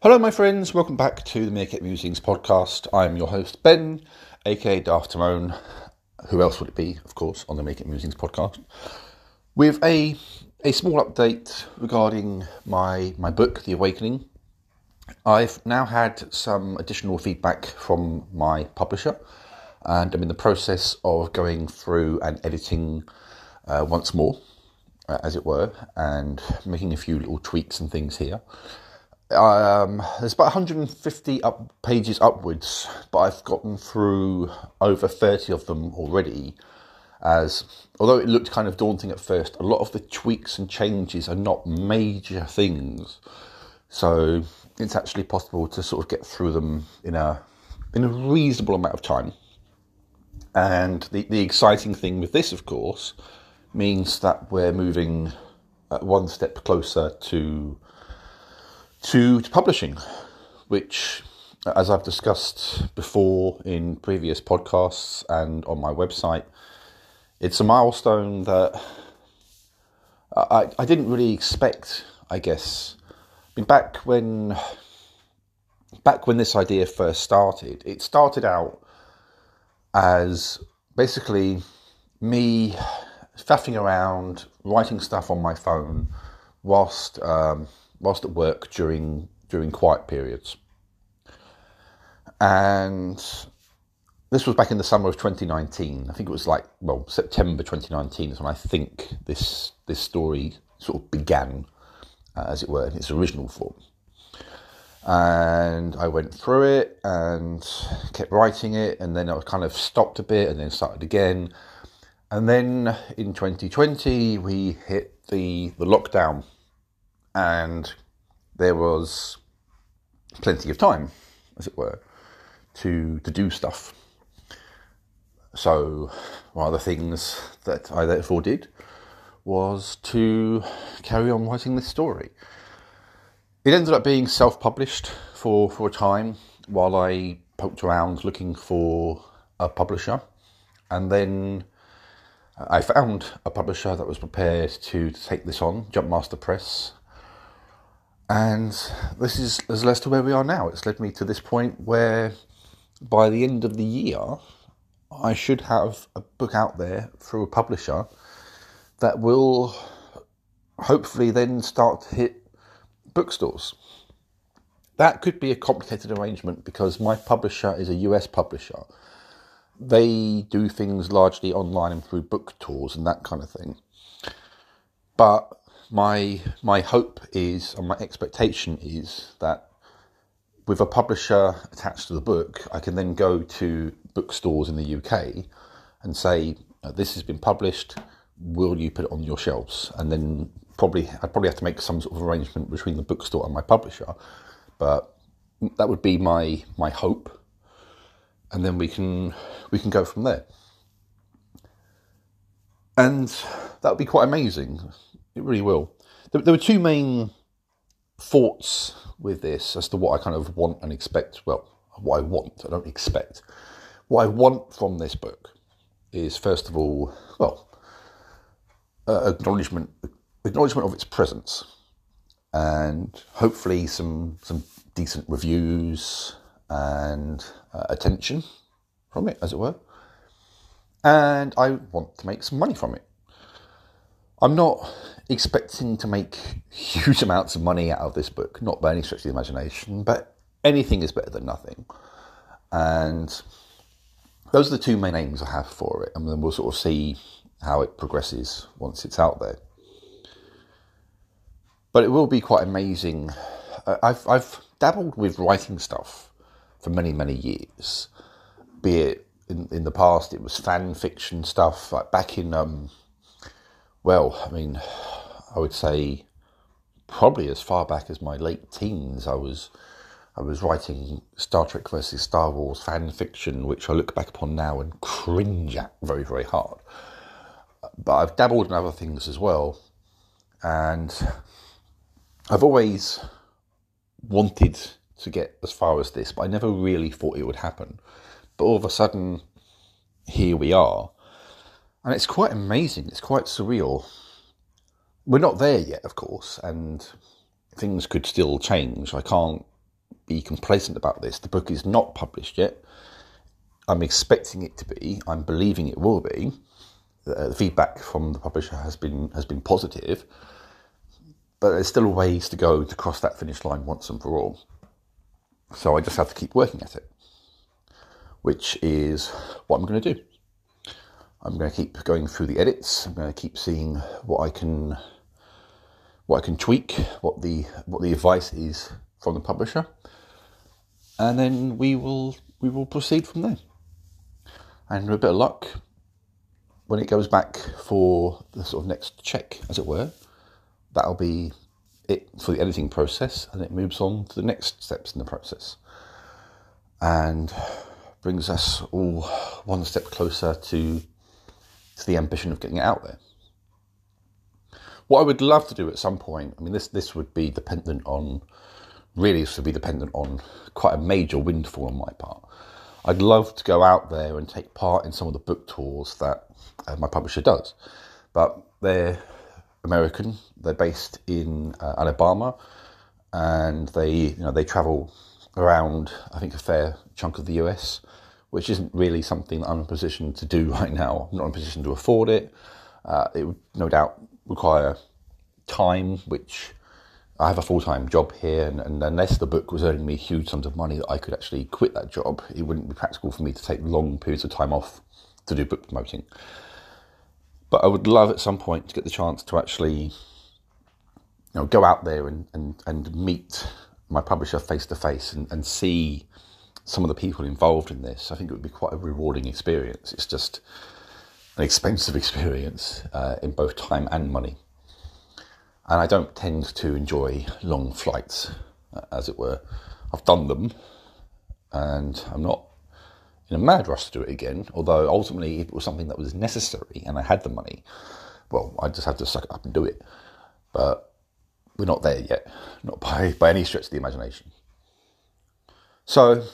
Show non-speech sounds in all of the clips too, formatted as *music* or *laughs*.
Hello, my friends. Welcome back to the Meerkat Musings podcast. I'm your host, Ben, aka Daft Timon. Who else would it be, of course, on the Meerkat Musings podcast? With a a small update regarding my my book, The Awakening. I've now had some additional feedback from my publisher, and I'm in the process of going through and editing uh, once more, uh, as it were, and making a few little tweaks and things here um, there's about 150 up pages upwards, but I've gotten through over 30 of them already. As although it looked kind of daunting at first, a lot of the tweaks and changes are not major things, so it's actually possible to sort of get through them in a in a reasonable amount of time. And the the exciting thing with this, of course, means that we're moving uh, one step closer to to, to publishing, which, as I've discussed before in previous podcasts and on my website, it's a milestone that I, I didn't really expect, I guess. I mean, back when back when this idea first started, it started out as basically me faffing around, writing stuff on my phone whilst um, whilst at work during during quiet periods. And this was back in the summer of 2019. I think it was like well September 2019 is when I think this this story sort of began, uh, as it were, in its original form. And I went through it and kept writing it, and then I kind of stopped a bit, and then started again. And then in 2020, we hit the the lockdown and there was plenty of time, as it were, to to do stuff. So one of the things that I therefore did was to carry on writing this story. It ended up being self-published for, for a time while I poked around looking for a publisher, and then I found a publisher that was prepared to take this on, Jumpmaster Press, and this is has led to where we are now. It's led me to this point where by the end of the year, I should have a book out there through a publisher that will hopefully then start to hit bookstores. That could be a complicated arrangement because my publisher is a US publisher. They do things largely online and through book tours and that kind of thing. But my my hope is and my expectation is that with a publisher attached to the book, I can then go to bookstores in the UK and say, "This has been published. Will you put it on your shelves?" And then probably I'd probably have to make some sort of arrangement between the bookstore and my publisher, but that would be my my hope, and then we can we can go from there. And that would be quite amazing. It really will. There, there were two main thoughts with this as to what I kind of want and expect. Well, what I want, I don't expect. What I want from this book is, first of all, well, uh, acknowledgement acknowledgement of its presence, and hopefully some some decent reviews and uh, attention from it, as it were. And I want to make some money from it. I'm not expecting to make huge *laughs* amounts of money out of this book, not by any stretch of the imagination, but anything is better than nothing. And those are the two main aims I have for it, and then we'll sort of see how it progresses once it's out there. But it will be quite amazing. Uh, I've, I've dabbled with writing stuff for many, many years, be it in, in the past, it was fan fiction stuff, like back in um, well, I mean, I would say probably as far back as my late teens, I was I was writing Star Trek versus Star Wars fan fiction, which I look back upon now and cringe at very, very hard. But I've dabbled in other things as well, and I've always wanted to get as far as this, but I never really thought it would happen. But all of a sudden, here we are, and it's quite amazing. It's quite surreal. We're not there yet, of course, and things could still change. I can't be complacent about this. The book is not published yet. I'm expecting it to be. I'm believing it will be. The feedback from the publisher has been has been positive, but there's still a ways to go to cross that finish line once and for all. So I just have to keep working at it, which is what I'm going to do. I'm going to keep going through the edits. I'm going to keep seeing what I can what I can tweak, what the what the advice is from the publisher, and then we will we will proceed from there. And with a bit of luck, when it goes back for the sort of next check, as it were, that'll be it for the editing process, and it moves on to the next steps in the process, and brings us all one step closer to to the ambition of getting it out there. What I would love to do at some point, I mean, this this would be dependent on, really, this would be dependent on quite a major windfall on my part. I'd love to go out there and take part in some of the book tours that uh, my publisher does, but they're American. They're based in uh, Alabama, and they you know they travel around. I think a fair chunk of the US, which isn't really something that I'm in a position to do *laughs* right now. I'm not in a position to afford it. Uh, it would no doubt require time, which I have a full time job here, and, and, unless the book was earning me huge sums of money that I could actually quit that job, it wouldn't be practical for me to take long periods of time off to do book promoting. But I would love at some point to get the chance to actually, you know, go out there and, and, and meet my publisher face to face and see some of the people involved in this. I think it would be quite a rewarding experience. It's just an expensive *laughs* experience uh, in both time and money. And I don't tend to enjoy long flights, uh, as it were. I've done them, and I'm not in a mad rush to do it again. Although ultimately, if it was something that was necessary and I had the money, well, I just have to suck it up and do it. But we're not there yet, not by by any stretch of the imagination. So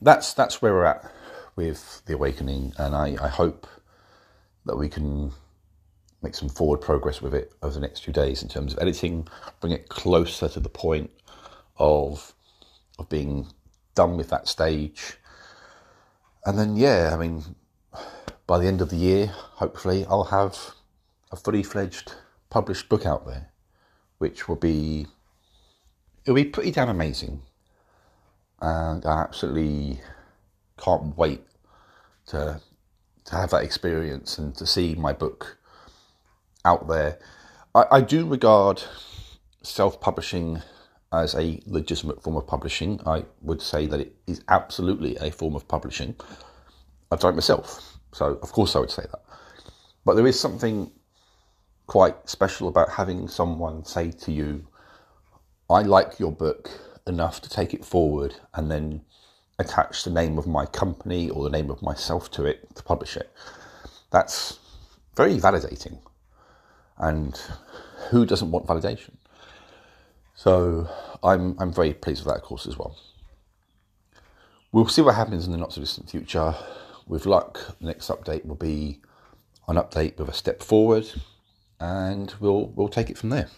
that's that's where we're at with the awakening, and I, I hope that we can make some forward progress with it over the next few days in terms of editing, bring it closer to the point of of being done with that stage. And then yeah, I mean by the end of the year, hopefully I'll have a fully fledged published book out there, which will be it'll be pretty damn amazing. And I absolutely can't wait to to have that experience and to see my book out there. I, I do regard self publishing as a legitimate form of publishing. I would say that it is absolutely a form of publishing. I've done it myself, so of course I would say that. But there is something quite special about having someone say to you, I like your book enough to take it forward and then attach the name of my company or the name of myself to it to publish it. That's very validating. And who doesn't want validation? So I'm, I'm very pleased with that, course, as well. We'll see what happens in the not so distant future. With luck, the next update will be an update with a step forward, and we'll, we'll take it from there.